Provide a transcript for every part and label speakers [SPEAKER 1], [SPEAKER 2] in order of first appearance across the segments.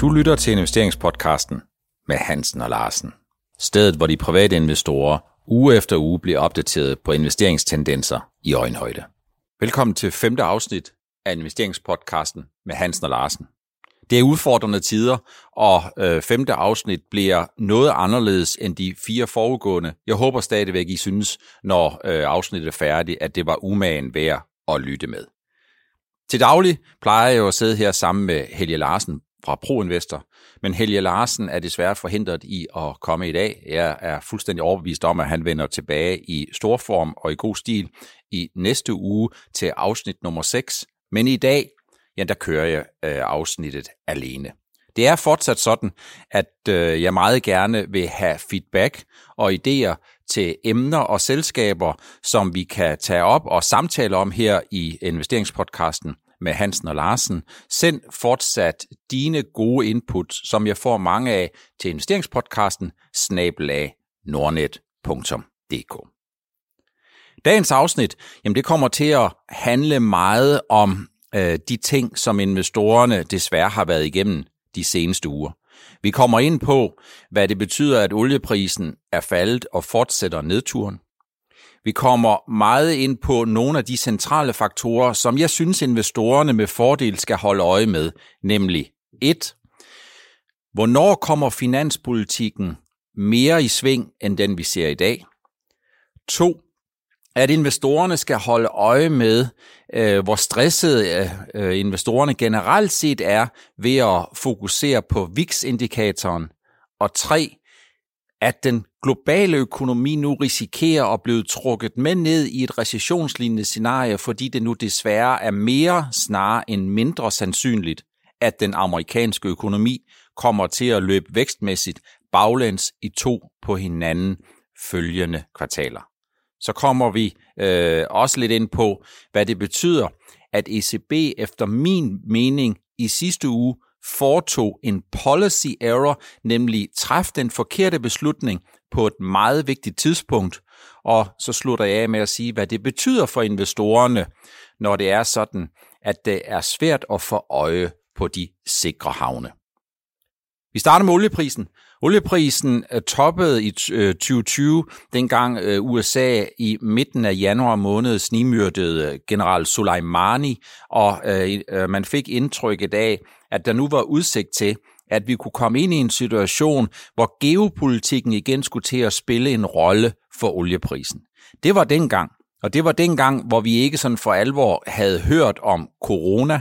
[SPEAKER 1] Du lytter til investeringspodcasten med Hansen og Larsen. Stedet, hvor de private investorer uge efter uge bliver opdateret på investeringstendenser i øjenhøjde. Velkommen til femte afsnit af investeringspodcasten med Hansen og Larsen. Det er udfordrende tider, og øh, femte afsnit bliver noget anderledes end de fire foregående. Jeg håber stadigvæk, I synes, når øh, afsnittet er færdigt, at det var umagen værd at lytte med. Til daglig plejer jeg jo at sidde her sammen med Helge Larsen fra ProInvestor, men Helge Larsen er desværre forhindret i at komme i dag. Jeg er fuldstændig overbevist om, at han vender tilbage i stor form og i god stil i næste uge til afsnit nummer 6. Men i dag, ja, der kører jeg øh, afsnittet alene. Det er fortsat sådan, at øh, jeg meget gerne vil have feedback og idéer til emner og selskaber, som vi kan tage op og samtale om her i investeringspodcasten med Hansen og Larsen. Send fortsat dine gode input, som jeg får mange af til investeringspodcasten snabelag nordnet.dk. Dagens afsnit, jamen det kommer til at handle meget om øh, de ting, som investorerne desværre har været igennem de seneste uger. Vi kommer ind på, hvad det betyder, at olieprisen er faldet og fortsætter nedturen. Vi kommer meget ind på nogle af de centrale faktorer, som jeg synes investorerne med fordel skal holde øje med, nemlig 1. Hvornår kommer finanspolitikken mere i sving end den vi ser i dag? 2 at investorerne skal holde øje med, øh, hvor stressede øh, øh investorerne generelt set er ved at fokusere på VIX-indikatoren. Og tre, at den globale økonomi nu risikerer at blive trukket med ned i et recessionslignende scenarie, fordi det nu desværre er mere snarere end mindre sandsynligt, at den amerikanske økonomi kommer til at løbe vækstmæssigt baglæns i to på hinanden følgende kvartaler. Så kommer vi øh, også lidt ind på, hvad det betyder, at ECB efter min mening i sidste uge foretog en policy error, nemlig træf den forkerte beslutning på et meget vigtigt tidspunkt. Og så slutter jeg af med at sige, hvad det betyder for investorerne, når det er sådan, at det er svært at få øje på de sikre havne. Vi starter med olieprisen. Olieprisen øh, toppede i 2020, øh, dengang øh, USA i midten af januar måned snimyrdede general Soleimani, og man fik indtrykket af, at der nu var udsigt til, at vi kunne komme ind i en situation, hvor geopolitikken igen skulle til at spille en rolle for olieprisen. Det var dengang. Og det var dengang, hvor vi ikke sådan for alvor havde hørt om corona.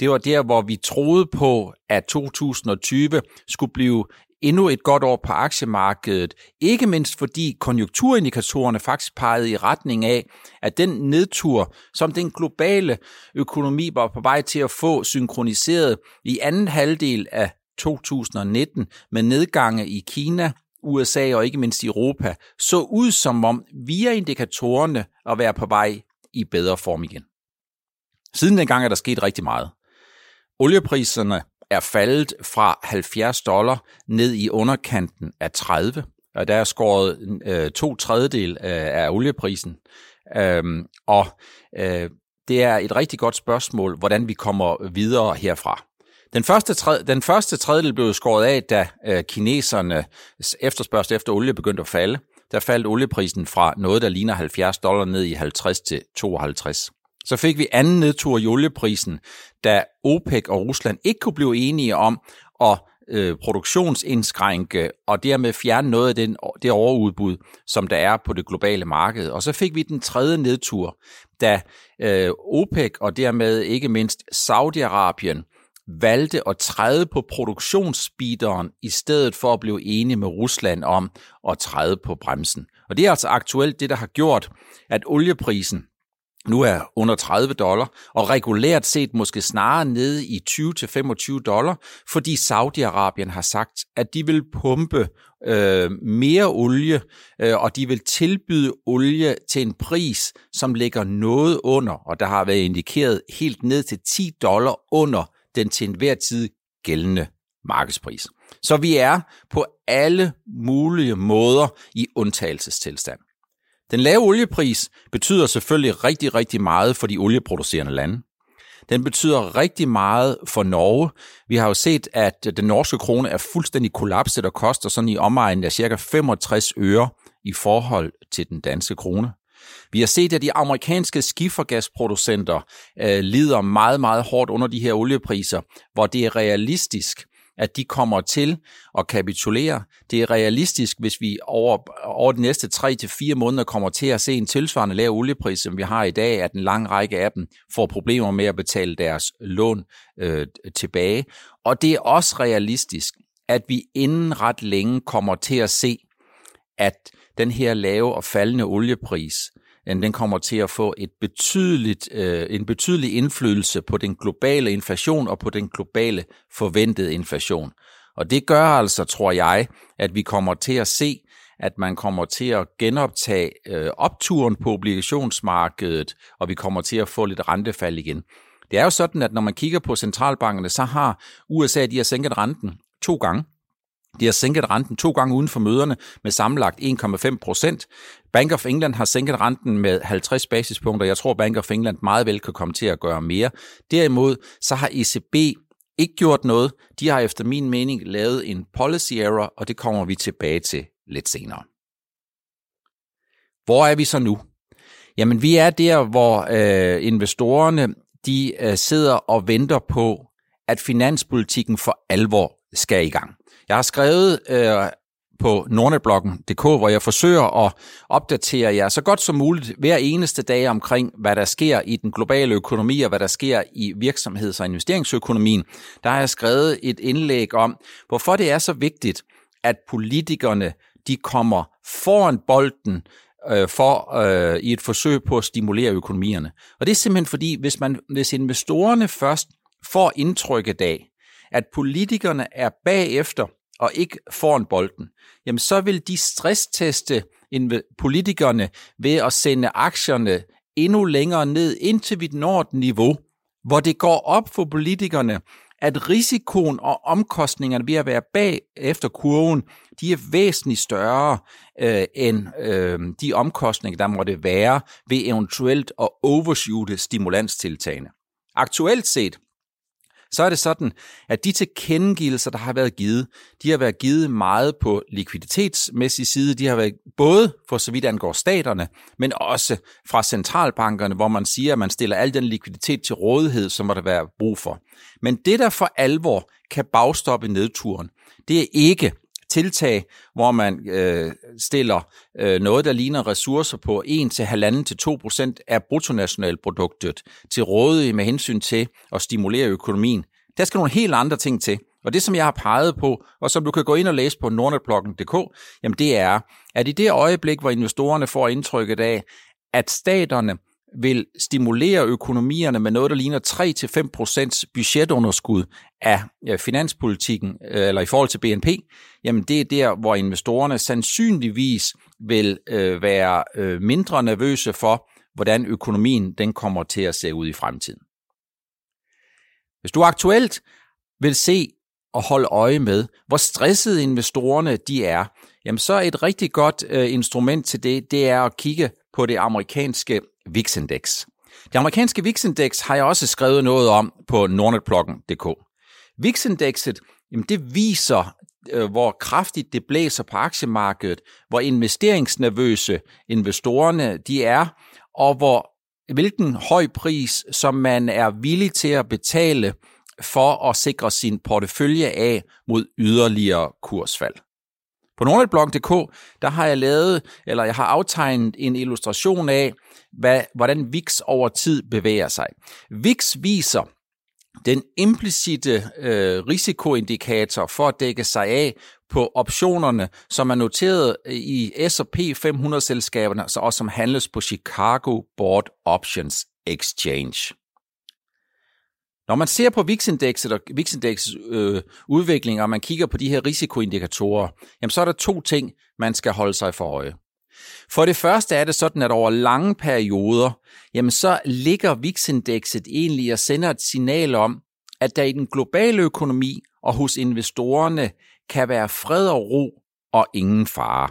[SPEAKER 1] Det var der, hvor vi troede på, at 2020 skulle blive endnu et godt år på aktiemarkedet, ikke mindst fordi konjunkturindikatorerne faktisk pegede i retning af, at den nedtur, som den globale økonomi var på vej til at få synkroniseret i anden halvdel af 2019 med nedgange i Kina, USA og ikke mindst Europa, så ud som om via indikatorerne at være på vej i bedre form igen. Siden dengang er der sket rigtig meget. Oliepriserne er faldet fra 70 dollar ned i underkanten af 30, og der er skåret øh, to tredjedel af, af olieprisen. Øhm, og øh, det er et rigtig godt spørgsmål, hvordan vi kommer videre herfra. Den første, tred, den første tredjedel blev skåret af, da øh, kineserne efterspørgsel efter olie begyndte at falde. Der faldt olieprisen fra noget, der ligner 70 dollar ned i 50 til 52. Så fik vi anden nedtur i olieprisen, da OPEC og Rusland ikke kunne blive enige om at øh, produktionsindskrænke og dermed fjerne noget af den, det overudbud, som der er på det globale marked. Og så fik vi den tredje nedtur, da øh, OPEC og dermed ikke mindst Saudi-Arabien valgte at træde på produktionsspeederen i stedet for at blive enige med Rusland om at træde på bremsen. Og det er altså aktuelt det, der har gjort, at olieprisen nu er under 30 dollar, og regulært set måske snarere nede i 20-25 dollar, fordi Saudi-Arabien har sagt, at de vil pumpe øh, mere olie, øh, og de vil tilbyde olie til en pris, som ligger noget under, og der har været indikeret helt ned til 10 dollar under den til enhver tid gældende markedspris. Så vi er på alle mulige måder i undtagelsestilstand. Den lave oliepris betyder selvfølgelig rigtig, rigtig meget for de olieproducerende lande. Den betyder rigtig meget for Norge. Vi har jo set, at den norske krone er fuldstændig kollapset og koster sådan i omegnen af cirka 65 øre i forhold til den danske krone. Vi har set, at de amerikanske skifergasproducenter øh, lider meget, meget hårdt under de her oliepriser, hvor det er realistisk, at de kommer til at kapitulere. Det er realistisk, hvis vi over, over de næste 3 til fire måneder kommer til at se en tilsvarende lav oliepris, som vi har i dag, at en lang række af dem får problemer med at betale deres lån øh, tilbage. Og det er også realistisk, at vi inden ret længe kommer til at se, at den her lave og faldende oliepris, den kommer til at få et betydeligt, øh, en betydelig indflydelse på den globale inflation og på den globale forventede inflation. Og det gør altså, tror jeg, at vi kommer til at se, at man kommer til at genoptage øh, opturen på obligationsmarkedet, og vi kommer til at få lidt rentefald igen. Det er jo sådan, at når man kigger på centralbankerne, så har USA de har sænket renten to gange. De har sænket renten to gange uden for møderne med sammenlagt 1,5 procent. Bank of England har sænket renten med 50 basispunkter. Jeg tror, Bank of England meget vel kan komme til at gøre mere. Derimod så har ECB ikke gjort noget. De har efter min mening lavet en policy error, og det kommer vi tilbage til lidt senere. Hvor er vi så nu? Jamen, vi er der, hvor øh, investorerne de øh, sidder og venter på, at finanspolitikken for alvor skal i gang. Jeg har skrevet øh, på nordnetbloggen.dk, hvor jeg forsøger at opdatere jer så godt som muligt hver eneste dag omkring, hvad der sker i den globale økonomi og hvad der sker i virksomheds- og investeringsøkonomien. Der har jeg skrevet et indlæg om, hvorfor det er så vigtigt, at politikerne de kommer foran bolden øh, for øh, i et forsøg på at stimulere økonomierne. Og det er simpelthen fordi, hvis, man, hvis investorerne først får indtrykket af, at politikerne er bagefter og ikke foran bolden, jamen så vil de stressteste politikerne ved at sende aktierne endnu længere ned, indtil vi når et niveau, hvor det går op for politikerne, at risikoen og omkostningerne ved at være bag efter kurven, de er væsentligt større øh, end øh, de omkostninger, der måtte være ved eventuelt at overshoote stimulanstiltagene. Aktuelt set, så er det sådan, at de tilkendegivelser, der har været givet, de har været givet meget på likviditetsmæssig side. De har været både for så vidt angår staterne, men også fra centralbankerne, hvor man siger, at man stiller al den likviditet til rådighed, som der være brug for. Men det, der for alvor kan bagstoppe nedturen, det er ikke tiltag, hvor man øh, stiller øh, noget, der ligner ressourcer på 1-1,5-2% af bruttonationalproduktet til rådighed med hensyn til at stimulere økonomien. Der skal nogle helt andre ting til. Og det, som jeg har peget på, og som du kan gå ind og læse på nordnetbloggen.dk, jamen det er, at i det øjeblik, hvor investorerne får indtrykket af, at staterne vil stimulere økonomierne med noget, der ligner 3-5% budgetunderskud af øh, finanspolitikken, øh, eller i forhold til BNP, jamen det er der, hvor investorerne sandsynligvis vil øh, være øh, mindre nervøse for, hvordan økonomien den kommer til at se ud i fremtiden. Hvis du aktuelt vil se og holde øje med, hvor stressede investorerne de er, jamen så et rigtig godt øh, instrument til det, det er at kigge på det amerikanske VIX-indeks. Det amerikanske VIX-indeks har jeg også skrevet noget om på nordnetbloggen.dk. VIX-indekset, jamen det viser, øh, hvor kraftigt det blæser på aktiemarkedet, hvor investeringsnervøse investorerne de er, og hvor hvilken høj pris, som man er villig til at betale for at sikre sin portefølje af mod yderligere kursfald. På nordnetblog.dk, der har jeg lavet, eller jeg har aftegnet en illustration af, hvad, hvordan VIX over tid bevæger sig. VIX viser den implicite øh, risikoindikator for at dække sig af på optionerne, som er noteret øh, i S&P 500-selskaberne, og som handles på Chicago Board Options Exchange. Når man ser på VIX-indekset og VIX-indeksets øh, udvikling, og man kigger på de her risikoindikatorer, jamen så er der to ting, man skal holde sig for øje. For det første er det sådan, at over lange perioder, jamen så ligger VIX-indekset egentlig og sender et signal om, at der i den globale økonomi og hos investorerne kan være fred og ro og ingen fare.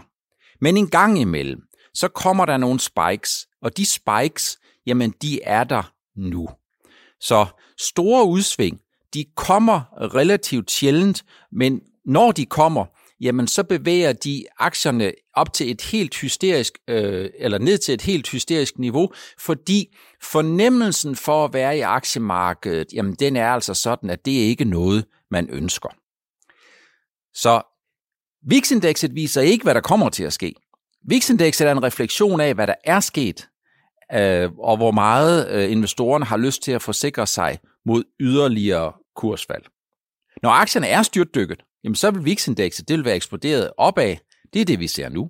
[SPEAKER 1] Men en gang imellem, så kommer der nogle spikes, og de spikes, jamen de er der nu. Så store udsving, de kommer relativt sjældent, men når de kommer, jamen så bevæger de aktierne op til et helt hysterisk, øh, eller ned til et helt hysterisk niveau, fordi fornemmelsen for at være i aktiemarkedet, jamen den er altså sådan, at det er ikke noget, man ønsker. Så VIX-indekset viser ikke, hvad der kommer til at ske. VIX-indekset er en refleksion af, hvad der er sket, øh, og hvor meget øh, investorerne har lyst til at forsikre sig mod yderligere kursfald. Når aktierne er styrtdykket, jamen så vil VIX-indekset det vil være eksploderet opad. Det er det, vi ser nu.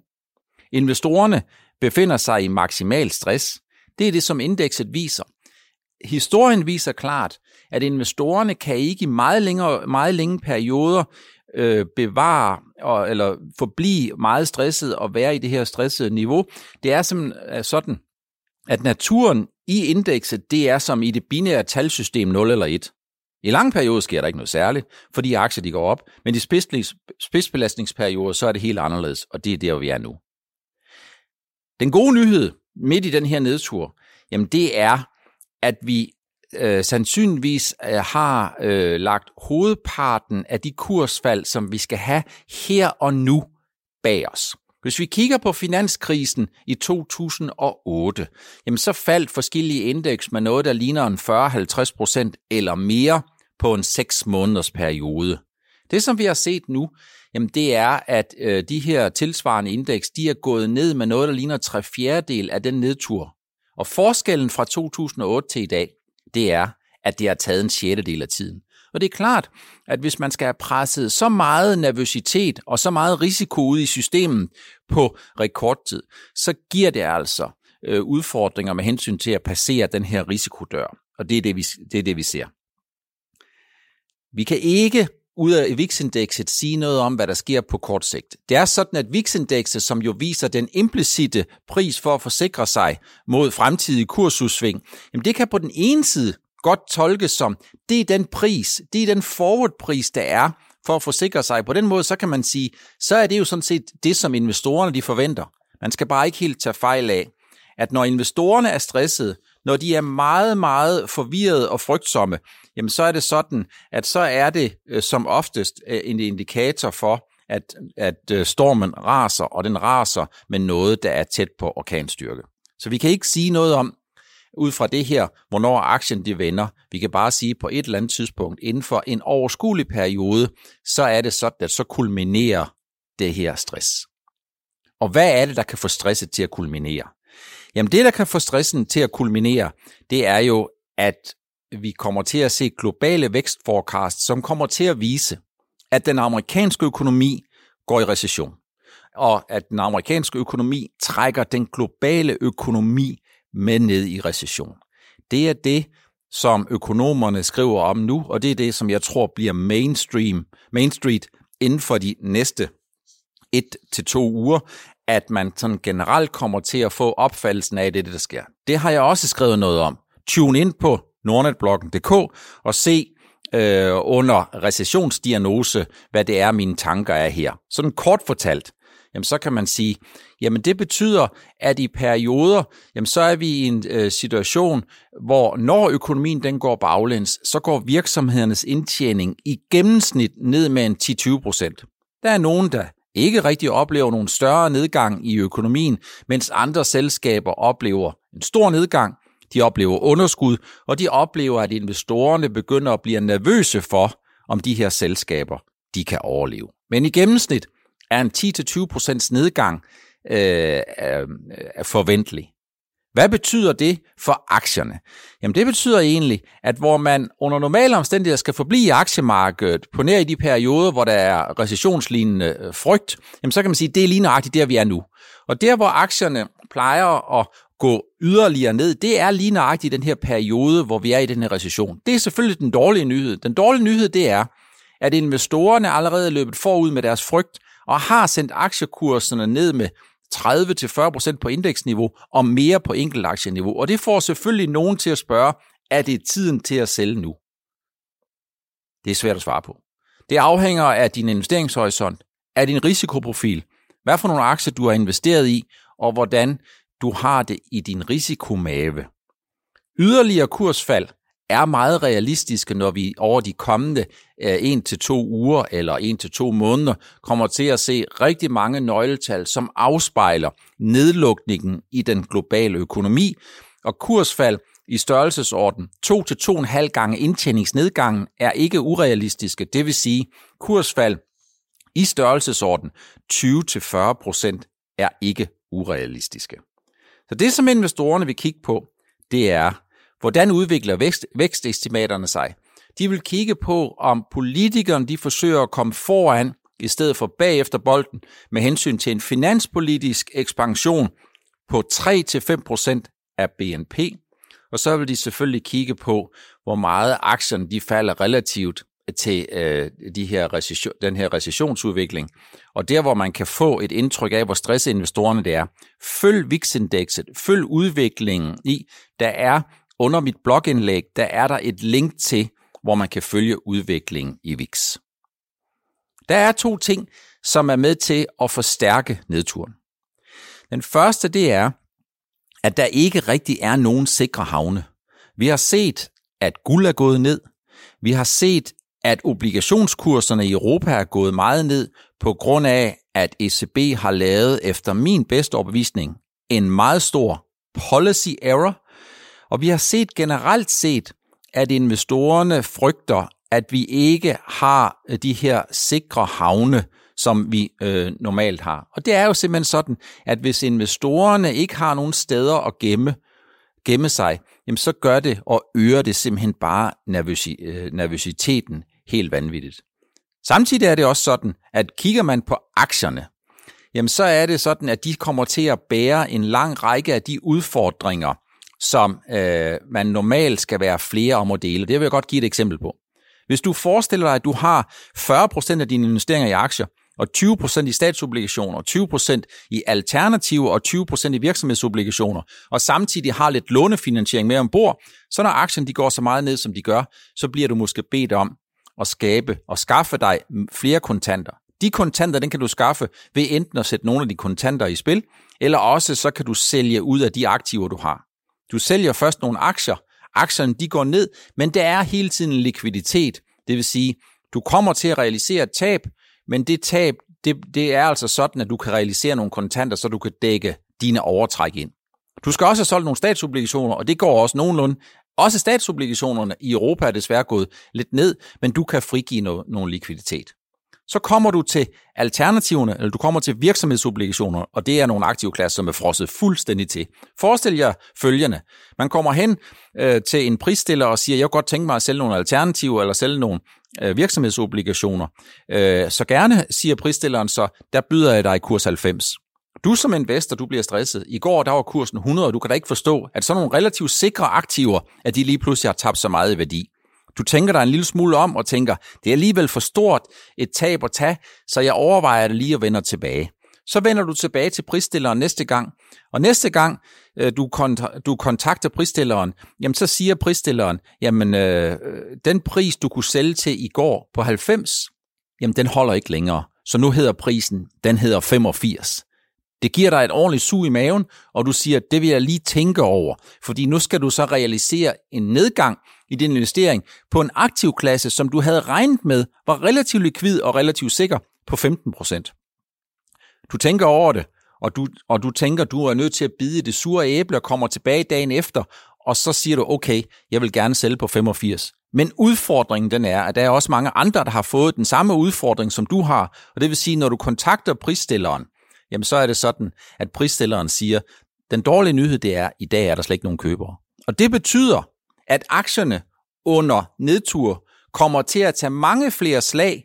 [SPEAKER 1] Investorerne befinder sig i maksimal stress. Det er det, som indekset viser. Historien viser klart, at investorerne kan ikke i meget, længere, meget længe perioder øh, bevare og, eller forblive meget stresset og være i det her stressede niveau. Det er simpelthen øh, sådan, at naturen i indekset, det er som i det binære talsystem 0 eller 1. I lang periode sker der ikke noget særligt, fordi aktier de går op, men i spidsbelastningsperioder, så er det helt anderledes, og det er der, vi er nu. Den gode nyhed midt i den her nedtur, jamen det er, at vi øh, sandsynligvis øh, har øh, lagt hovedparten af de kursfald, som vi skal have her og nu bag os. Hvis vi kigger på finanskrisen i 2008, jamen så faldt forskellige indeks med noget, der ligner en 40-50 procent eller mere på en 6 måneders periode. Det, som vi har set nu, jamen det er, at øh, de her tilsvarende indeks, de er gået ned med noget, der ligner 3 fjerdedel af den nedtur. Og forskellen fra 2008 til i dag, det er, at det har taget en sjettedel af tiden. Og det er klart, at hvis man skal have presset så meget nervøsitet og så meget risiko ud i systemet på rekordtid, så giver det altså øh, udfordringer med hensyn til at passere den her risikodør. Og det er det, vi, det er det, vi ser. Vi kan ikke ud af VIX-indekset sige noget om, hvad der sker på kort sigt. Det er sådan, at VIX-indekset, som jo viser den implicite pris for at forsikre sig mod fremtidige kursudsving, jamen det kan på den ene side godt tolkes som, det er den pris, det er den forward-pris, der er for at forsikre sig. På den måde, så kan man sige, så er det jo sådan set det, som investorerne de forventer. Man skal bare ikke helt tage fejl af, at når investorerne er stressede, når de er meget, meget forvirrede og frygtsomme, jamen så er det sådan, at så er det øh, som oftest øh, en indikator for, at, at øh, stormen raser, og den raser med noget, der er tæt på orkanstyrke. Så vi kan ikke sige noget om, ud fra det her, hvornår aktien de vender. Vi kan bare sige, at på et eller andet tidspunkt inden for en overskuelig periode, så er det sådan, at så kulminerer det her stress. Og hvad er det, der kan få stresset til at kulminere? Jamen det, der kan få stressen til at kulminere, det er jo, at vi kommer til at se globale vækstforecast, som kommer til at vise, at den amerikanske økonomi går i recession, og at den amerikanske økonomi trækker den globale økonomi med ned i recession. Det er det, som økonomerne skriver om nu, og det er det, som jeg tror bliver mainstream, Main Street inden for de næste et til to uger, at man sådan generelt kommer til at få opfattelsen af det, der sker. Det har jeg også skrevet noget om. Tune ind på nordnetbloggen.dk og se øh, under recessionsdiagnose, hvad det er, mine tanker er her. Sådan kort fortalt, jamen så kan man sige, jamen det betyder, at i perioder, jamen så er vi i en øh, situation, hvor når økonomien den går baglæns, så går virksomhedernes indtjening i gennemsnit ned med en 10-20 procent. Der er nogen, der ikke rigtig oplever nogen større nedgang i økonomien, mens andre selskaber oplever en stor nedgang, de oplever underskud, og de oplever, at investorerne begynder at blive nervøse for, om de her selskaber de kan overleve. Men i gennemsnit er en 10-20% nedgang øh, er, er forventelig. Hvad betyder det for aktierne? Jamen det betyder egentlig, at hvor man under normale omstændigheder skal forblive i aktiemarkedet på nær i de perioder, hvor der er recessionslignende øh, frygt, jamen så kan man sige, at det er lige nøjagtigt der, vi er nu. Og der, hvor aktierne plejer at gå yderligere ned, det er lige nøjagtigt den her periode, hvor vi er i den her recession. Det er selvfølgelig den dårlige nyhed. Den dårlige nyhed, det er, at investorerne allerede er løbet forud med deres frygt, og har sendt aktiekurserne ned med 30-40% på indeksniveau og mere på enkeltaktieniveau. Og det får selvfølgelig nogen til at spørge, er det tiden til at sælge nu? Det er svært at svare på. Det afhænger af din investeringshorisont, af din risikoprofil, hvad for nogle aktier du har investeret i, og hvordan du har det i din risikomave. Yderligere kursfald er meget realistiske, når vi over de kommende øh, en til to uger eller en til to måneder kommer til at se rigtig mange nøgletal, som afspejler nedlukningen i den globale økonomi, og kursfald i størrelsesorden 2 til 2,5 gange indtjeningsnedgangen er ikke urealistiske. Det vil sige, kursfald i størrelsesorden 20 til 40 procent er ikke urealistiske. Så det, som investorerne vil kigge på, det er, hvordan udvikler vækst, vækstestimaterne sig. De vil kigge på, om politikerne de forsøger at komme foran i stedet for bagefter bolden med hensyn til en finanspolitisk ekspansion på 3-5% af BNP. Og så vil de selvfølgelig kigge på, hvor meget aktierne de falder relativt til øh, de her recession, den her recessionsudvikling. Og der, hvor man kan få et indtryk af, hvor stresset investorerne det er, følg VIX-indekset, følg udviklingen i, der er under mit blogindlæg, der er der et link til, hvor man kan følge udviklingen i VIX. Der er to ting, som er med til at forstærke nedturen. Den første, det er, at der ikke rigtig er nogen sikre havne. Vi har set, at guld er gået ned. Vi har set, at obligationskurserne i Europa er gået meget ned på grund af, at ECB har lavet, efter min bedste overbevisning, en meget stor policy error. Og vi har set generelt set, at investorerne frygter, at vi ikke har øh, de her sikre havne, som vi øh, normalt har. Og det er jo simpelthen sådan, at hvis investorerne ikke har nogen steder at gemme, gemme sig, jamen så gør det og øger det simpelthen bare nervøsi, øh, nervøsiteten helt vanvittigt. Samtidig er det også sådan, at kigger man på aktierne, jamen så er det sådan, at de kommer til at bære en lang række af de udfordringer, som øh, man normalt skal være flere om at dele. Det vil jeg godt give et eksempel på. Hvis du forestiller dig, at du har 40% af dine investeringer i aktier, og 20% i statsobligationer, 20% i alternativer og 20% i virksomhedsobligationer, og samtidig har lidt lånefinansiering med ombord, så når aktien de går så meget ned, som de gør, så bliver du måske bedt om at skabe og skaffe dig flere kontanter. De kontanter, den kan du skaffe ved enten at sætte nogle af de kontanter i spil, eller også så kan du sælge ud af de aktiver, du har. Du sælger først nogle aktier, aktierne de går ned, men der er hele tiden likviditet. Det vil sige, du kommer til at realisere et tab, men det tab, det, det er altså sådan, at du kan realisere nogle kontanter, så du kan dække dine overtræk ind. Du skal også have solgt nogle statsobligationer, og det går også nogenlunde. Også statsobligationerne i Europa er desværre gået lidt ned, men du kan frigive noget, nogle likviditet. Så kommer du til alternativerne, eller du kommer til virksomhedsobligationer, og det er nogle aktivklasser, som er frosset fuldstændig til. Forestil jer følgende. Man kommer hen øh, til en prisstiller og siger, jeg kunne godt tænke mig at sælge nogle alternativer, eller sælge nogle øh, virksomhedsobligationer. Øh, så gerne, siger prisstilleren så, der byder jeg dig i kurs 90. Du som investor, du bliver stresset. I går, der var kursen 100, og du kan da ikke forstå, at sådan nogle relativt sikre aktiver, at de lige pludselig har tabt så meget i værdi. Du tænker dig en lille smule om og tænker, det er alligevel for stort et tab at tage, så jeg overvejer det lige og vender tilbage. Så vender du tilbage til prisstilleren næste gang, og næste gang øh, du, kont- du kontakter prisstilleren, jamen så siger prisstilleren, jamen øh, den pris du kunne sælge til i går på 90, jamen den holder ikke længere. Så nu hedder prisen, den hedder 85. Det giver dig et ordentligt sug i maven, og du siger, det vil jeg lige tænke over, fordi nu skal du så realisere en nedgang i din investering på en aktiv klasse, som du havde regnet med, var relativt likvid og relativt sikker på 15%. Du tænker over det, og du, og du tænker, du er nødt til at bide det sure æble og kommer tilbage dagen efter, og så siger du, okay, jeg vil gerne sælge på 85. Men udfordringen den er, at der er også mange andre, der har fået den samme udfordring, som du har. Og det vil sige, når du kontakter prisstilleren, jamen så er det sådan, at prisstilleren siger, den dårlige nyhed det er, i dag er der slet ikke nogen købere. Og det betyder, at aktierne under nedtur kommer til at tage mange flere slag,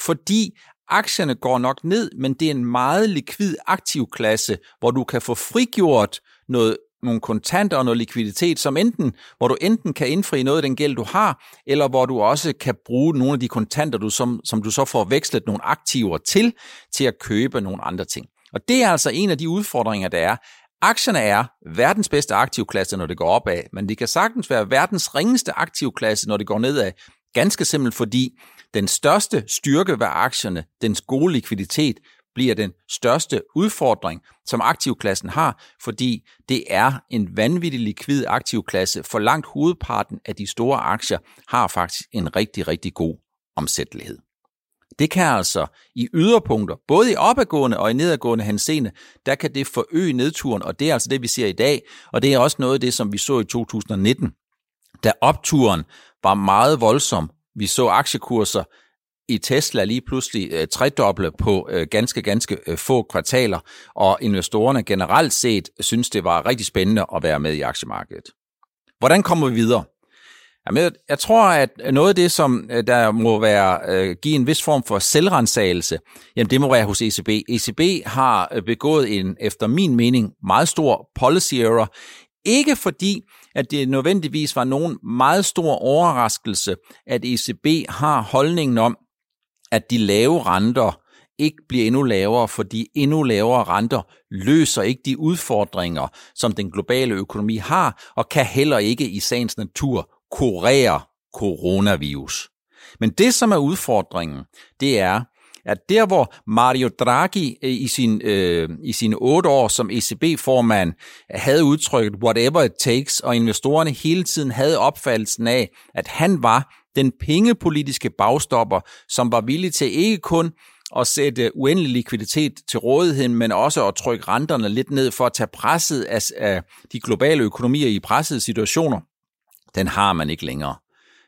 [SPEAKER 1] fordi aktierne går nok ned, men det er en meget likvid aktiv klasse, hvor du kan få frigjort noget, nogle kontanter og noget likviditet, som enten, hvor du enten kan indfri noget af den gæld, du har, eller hvor du også kan bruge nogle af de kontanter, du, som, som du så får vekslet nogle aktiver til, til at købe nogle andre ting. Og det er altså en af de udfordringer, der er. Aktierne er verdens bedste aktivklasse, når det går opad, men det kan sagtens være verdens ringeste aktivklasse, når det går nedad. Ganske simpelt fordi den største styrke ved aktierne, dens gode likviditet, bliver den største udfordring, som aktivklassen har, fordi det er en vanvittig likvid aktivklasse, for langt hovedparten af de store aktier har faktisk en rigtig, rigtig god omsættelighed. Det kan altså i yderpunkter, både i opadgående og i nedadgående henseende, der kan det forøge nedturen, og det er altså det, vi ser i dag, og det er også noget af det, som vi så i 2019, da opturen var meget voldsom. Vi så aktiekurser i Tesla lige pludselig øh, tredoble på øh, ganske, ganske øh, få kvartaler, og investorerne generelt set synes, det var rigtig spændende at være med i aktiemarkedet. Hvordan kommer vi videre? Jamen, jeg tror, at noget af det, som øh, der må være øh, give en vis form for selvrensagelse, jamen det må være hos ECB. ECB har øh, begået en, efter min mening, meget stor policy error. Ikke fordi, at det nødvendigvis var nogen meget stor overraskelse, at ECB har holdningen om, at de lave renter ikke bliver endnu lavere, fordi endnu lavere renter løser ikke de udfordringer, som den globale økonomi har, og kan heller ikke i sagens natur kurere coronavirus. Men det, som er udfordringen, det er, at der hvor Mario Draghi øh, i, sin, øh, i sine otte år som ECB-formand havde udtrykt whatever it takes, og investorerne hele tiden havde opfattelsen af, at han var den pengepolitiske bagstopper, som var villig til ikke kun at sætte uendelig likviditet til rådighed, men også at trykke renterne lidt ned for at tage presset af, af de globale økonomier i pressede situationer, den har man ikke længere.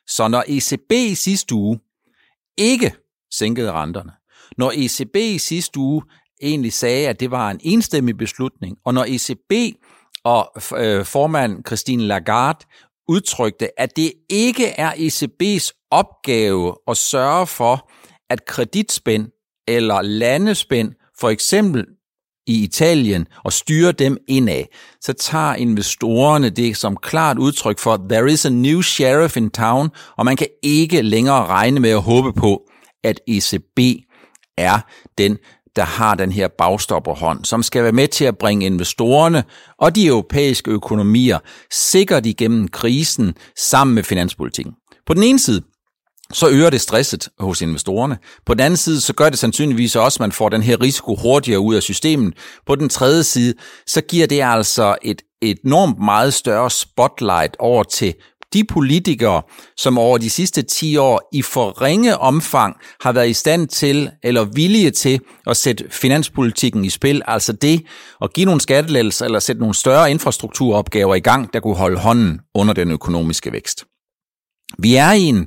[SPEAKER 1] Så når ECB i sidste uge ikke sænkede renterne, når ECB i sidste uge egentlig sagde, at det var en enstemmig beslutning, og når ECB og øh, formand Christine Lagarde udtrykte, at det ikke er ECB's opgave at sørge for, at kreditspænd eller landespænd for eksempel i Italien og styre dem indad, så tager investorerne det som klart udtryk for, there is a new sheriff in town, og man kan ikke længere regne med at håbe på, at ECB er den, der har den her bagstopperhånd, som skal være med til at bringe investorerne og de europæiske økonomier sikkert igennem krisen sammen med finanspolitikken. På den ene side, så øger det stresset hos investorerne. På den anden side, så gør det sandsynligvis også, at man får den her risiko hurtigere ud af systemet. På den tredje side, så giver det altså et enormt meget større spotlight over til de politikere, som over de sidste 10 år i for ringe omfang har været i stand til eller villige til at sætte finanspolitikken i spil, altså det at give nogle skattelettelser eller sætte nogle større infrastrukturopgaver i gang, der kunne holde hånden under den økonomiske vækst. Vi er i en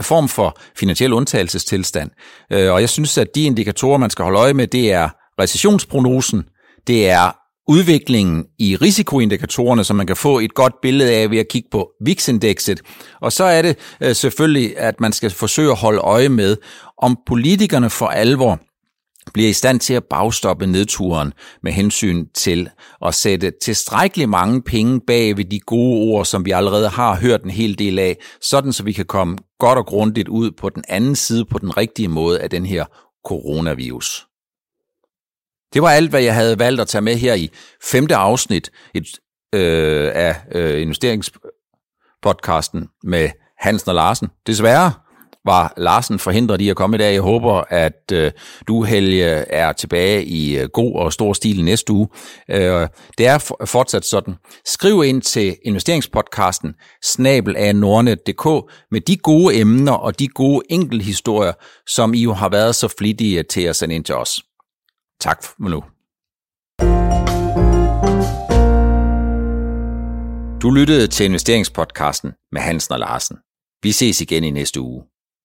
[SPEAKER 1] form for finansiel undtagelsestilstand, øh, og jeg synes, at de indikatorer, man skal holde øje med, det er recessionsprognosen, det er udviklingen i risikoindikatorerne, så man kan få et godt billede af ved at kigge på VIX-indekset. Og så er det øh, selvfølgelig, at man skal forsøge at holde øje med, om politikerne for alvor bliver i stand til at bagstoppe nedturen med hensyn til at sætte tilstrækkeligt mange penge bag ved de gode ord, som vi allerede har hørt en hel del af, sådan så vi kan komme godt og grundigt ud på den anden side på den rigtige måde af den her coronavirus. Det var alt, hvad jeg havde valgt at tage med her i femte afsnit et, øh, af øh, investeringspodcasten med Hansen og Larsen. Desværre var Larsen forhindret i at komme i dag. Jeg håber, at øh, du, Helge, er tilbage i øh, god og stor stil næste uge. Øh, det er fortsat sådan. Skriv ind til investeringspodcasten snabel af nordnet.dk med de gode emner og de gode enkelhistorier, som I jo har været så flittige til at sende ind til os. Tak for nu. Du lyttede til investeringspodcasten med Hansen og Larsen. Vi ses igen i næste uge.